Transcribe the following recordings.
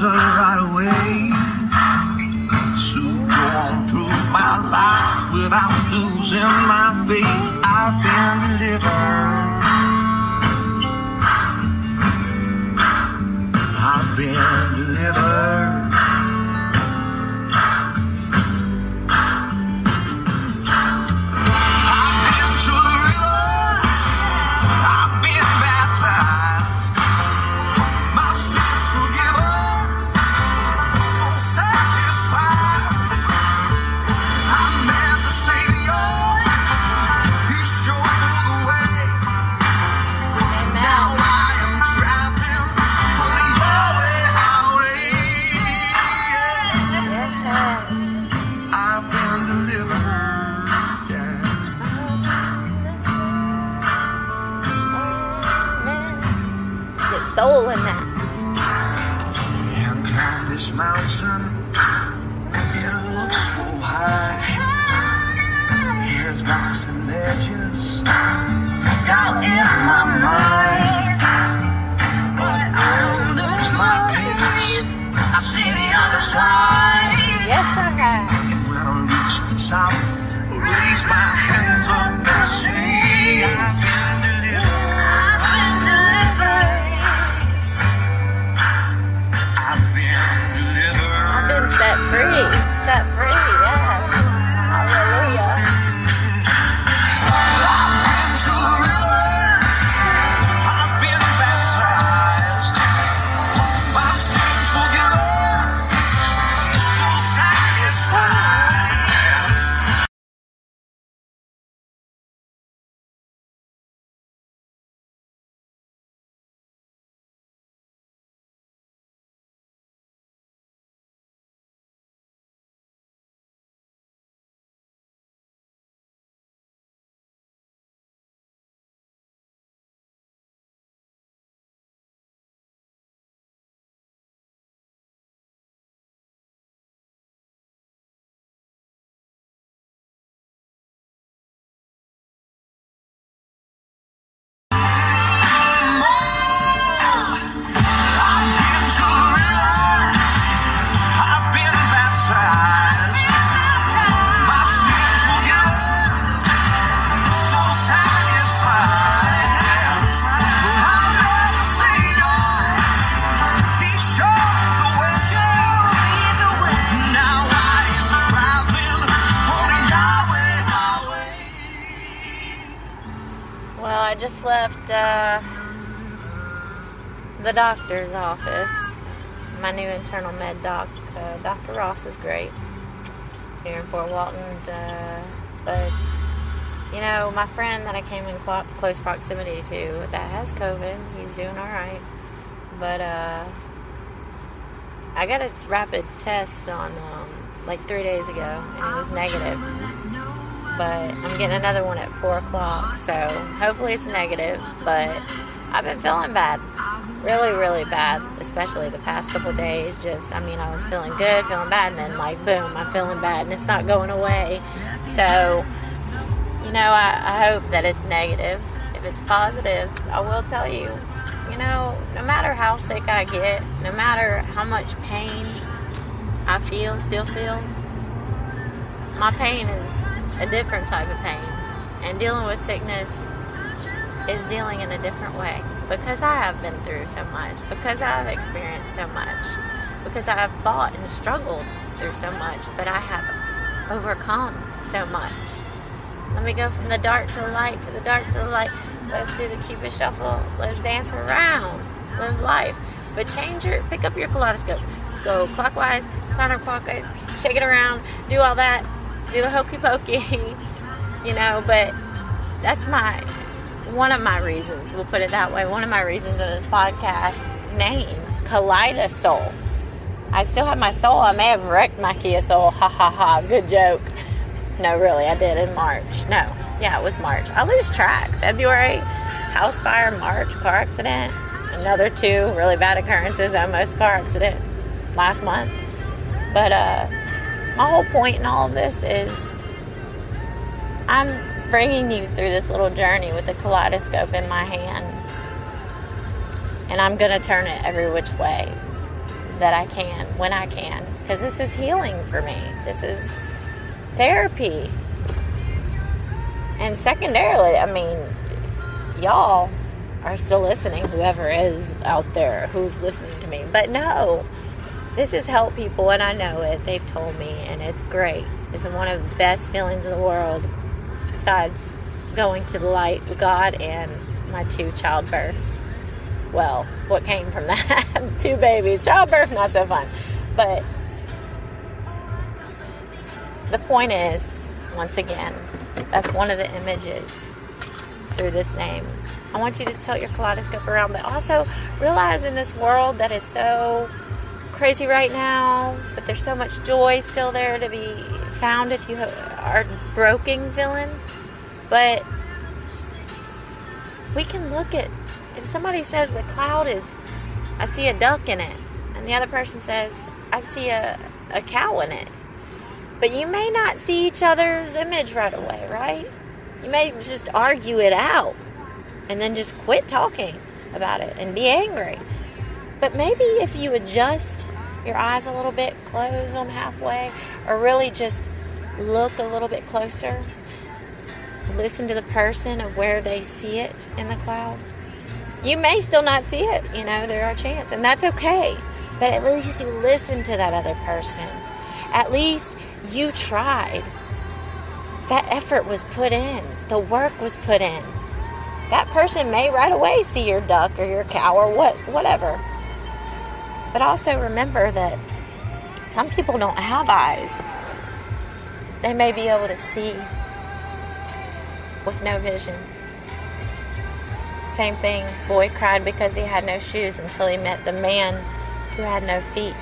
a right away. to go on through my life without losing my faith. I've been delivered. Left uh, the doctor's office. My new internal med doc, uh, Dr. Ross, is great here in Fort Walton. Uh, but, you know, my friend that I came in clo- close proximity to that has COVID, he's doing all right. But, uh, I got a rapid test on, um, like three days ago, and it was negative but I'm getting another one at four o'clock, so hopefully it's negative. But I've been feeling bad, really, really bad, especially the past couple days. Just, I mean, I was feeling good, feeling bad, and then like boom, I'm feeling bad, and it's not going away. So, you know, I, I hope that it's negative. If it's positive, I will tell you. You know, no matter how sick I get, no matter how much pain I feel, still feel, my pain is a different type of pain. And dealing with sickness is dealing in a different way. Because I have been through so much, because I've experienced so much, because I have fought and struggled through so much, but I have overcome so much. Let me go from the dark to the light, to the dark to the light. Let's do the Cupid shuffle. Let's dance around. Live life. But change your, pick up your kaleidoscope. Go clockwise, counterclockwise, shake it around, do all that, do the hokey pokey, you know. But that's my, one of my reasons, we'll put it that way, one of my reasons in this podcast name, Kaleidosol. I still have my soul. I may have wrecked my Kia Soul. Ha ha ha. Good joke. No, really, I did in March. No, yeah, it was March. I lose track. February, house fire, March, car accident. Another two really bad occurrences, almost car accident last month. But uh, my whole point in all of this is I'm bringing you through this little journey with a kaleidoscope in my hand. And I'm going to turn it every which way that I can, when I can. Because this is healing for me. This is therapy. And secondarily, I mean, y'all are still listening, whoever is out there who's listening to me. But no, this has helped people, and I know it. They've told me, and it's great. It's one of the best feelings in the world, besides going to the light with God and my two childbirths. Well, what came from that? two babies. Childbirth, not so fun. But the point is, once again, that's one of the images through this name. I want you to tilt your kaleidoscope around, but also realize in this world that is so crazy right now, but there's so much joy still there to be found if you are broken villain. But we can look at if somebody says the cloud is, I see a duck in it, and the other person says, I see a, a cow in it. But you may not see each other's image right away, right? You may just argue it out and then just quit talking about it and be angry. But maybe if you adjust your eyes a little bit, close them halfway, or really just look a little bit closer, listen to the person of where they see it in the cloud. You may still not see it, you know, there are chances, and that's okay. But at least you listen to that other person. At least you tried. That effort was put in, the work was put in. That person may right away see your duck or your cow or what whatever. But also remember that some people don't have eyes. They may be able to see with no vision. Same thing, boy cried because he had no shoes until he met the man who had no feet.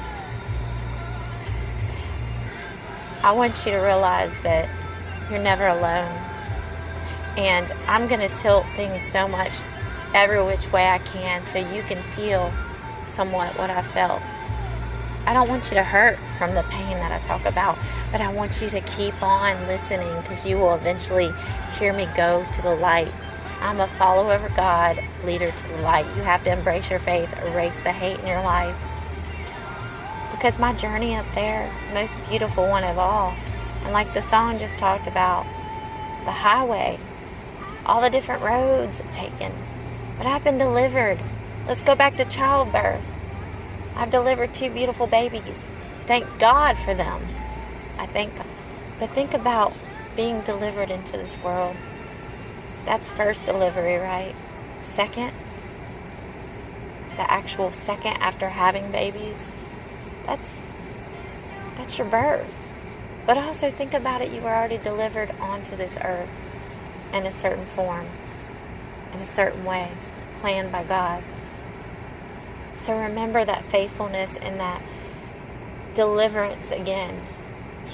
I want you to realize that you're never alone. And I'm going to tilt things so much every which way I can so you can feel somewhat what I felt. I don't want you to hurt from the pain that I talk about, but I want you to keep on listening because you will eventually hear me go to the light. I'm a follower of God, leader to the light. You have to embrace your faith, erase the hate in your life because my journey up there, most beautiful one of all, and like the song just talked about, the highway, all the different roads taken, but I've been delivered. Let's go back to childbirth. I've delivered two beautiful babies. Thank God for them. I thank God. But think about being delivered into this world. That's first delivery, right? Second, the actual second after having babies that's that's your birth. But also think about it, you were already delivered onto this earth in a certain form, in a certain way, planned by God. So remember that faithfulness and that deliverance again.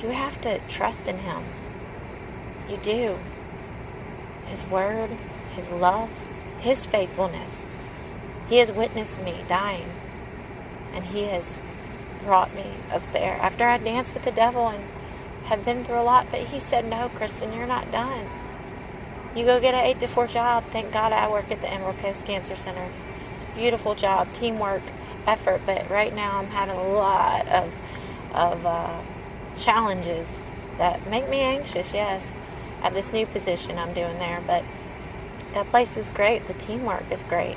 You have to trust in Him. You do. His word, His love, His faithfulness. He has witnessed me dying, and He has brought me up there after I danced with the devil and have been through a lot. But he said, No, Kristen, you're not done. You go get an 8 to 4 job. Thank God I work at the Emerald Coast Cancer Center. Beautiful job, teamwork, effort. But right now I'm having a lot of, of uh, challenges that make me anxious, yes, at this new position I'm doing there. But that place is great. The teamwork is great.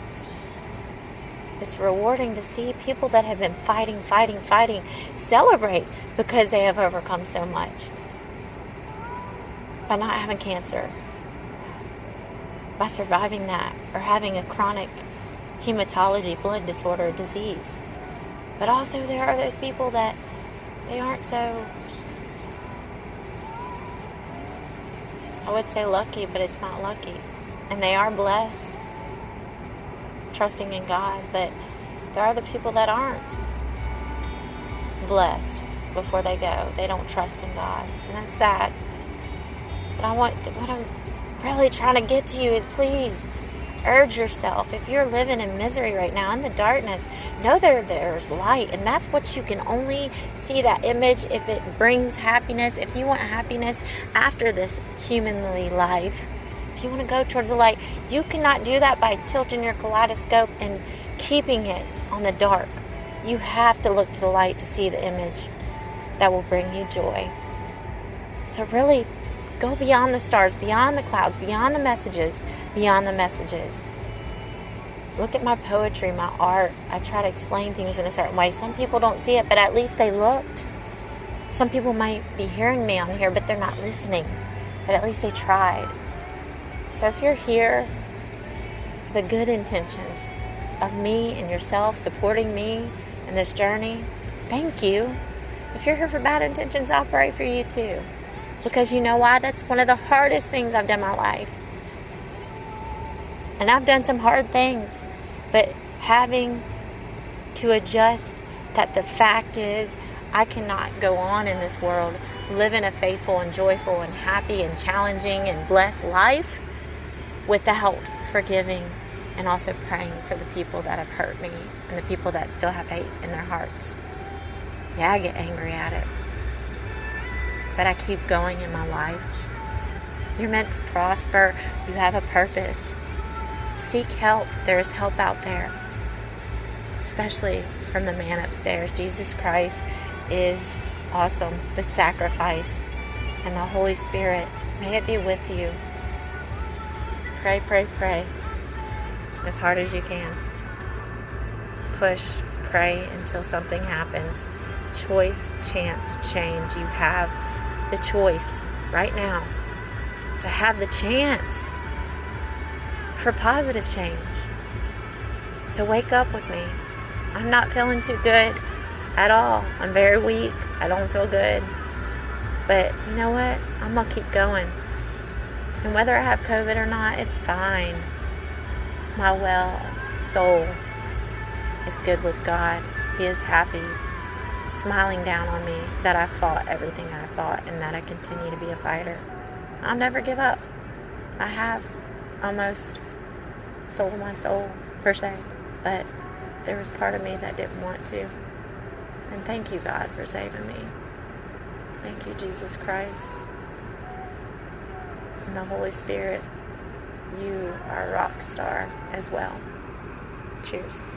It's rewarding to see people that have been fighting, fighting, fighting celebrate because they have overcome so much by not having cancer, by surviving that, or having a chronic hematology blood disorder disease. But also, there are those people that they aren't so, I would say lucky, but it's not lucky. And they are blessed trusting in God, but there are the people that aren't blessed before they go. They don't trust in God, and that's sad. But I want what I'm really trying to get to you is please urge yourself. If you're living in misery right now, in the darkness, know that there's light. And that's what you can only see that image if it brings happiness. If you want happiness after this humanly life, if you want to go towards the light, you cannot do that by tilting your kaleidoscope and keeping it on the dark. You have to look to the light to see the image that will bring you joy. So, really, go beyond the stars, beyond the clouds, beyond the messages, beyond the messages. Look at my poetry, my art. I try to explain things in a certain way. Some people don't see it, but at least they looked. Some people might be hearing me on here, but they're not listening. But at least they tried. So if you're here, the good intentions of me and yourself supporting me in this journey, thank you. If you're here for bad intentions, I'll pray for you too. Because you know why? That's one of the hardest things I've done my life. And I've done some hard things. But having to adjust that the fact is, I cannot go on in this world living a faithful and joyful and happy and challenging and blessed life without forgiving and also praying for the people that have hurt me and the people that still have hate in their hearts. Yeah, I get angry at it. But I keep going in my life. You're meant to prosper. You have a purpose. Seek help. There is help out there, especially from the man upstairs. Jesus Christ is awesome. The sacrifice and the Holy Spirit, may it be with you. Pray, pray, pray as hard as you can. Push, pray until something happens. Choice, chance, change. You have the choice right now to have the chance for positive change. So wake up with me. I'm not feeling too good at all. I'm very weak. I don't feel good. But you know what? I'm going to keep going. And whether I have COVID or not, it's fine. My well soul is good with God. He is happy, smiling down on me that I fought everything I and that I continue to be a fighter. I'll never give up. I have almost sold my soul, per se, but there was part of me that didn't want to. And thank you, God, for saving me. Thank you, Jesus Christ. And the Holy Spirit, you are a rock star as well. Cheers.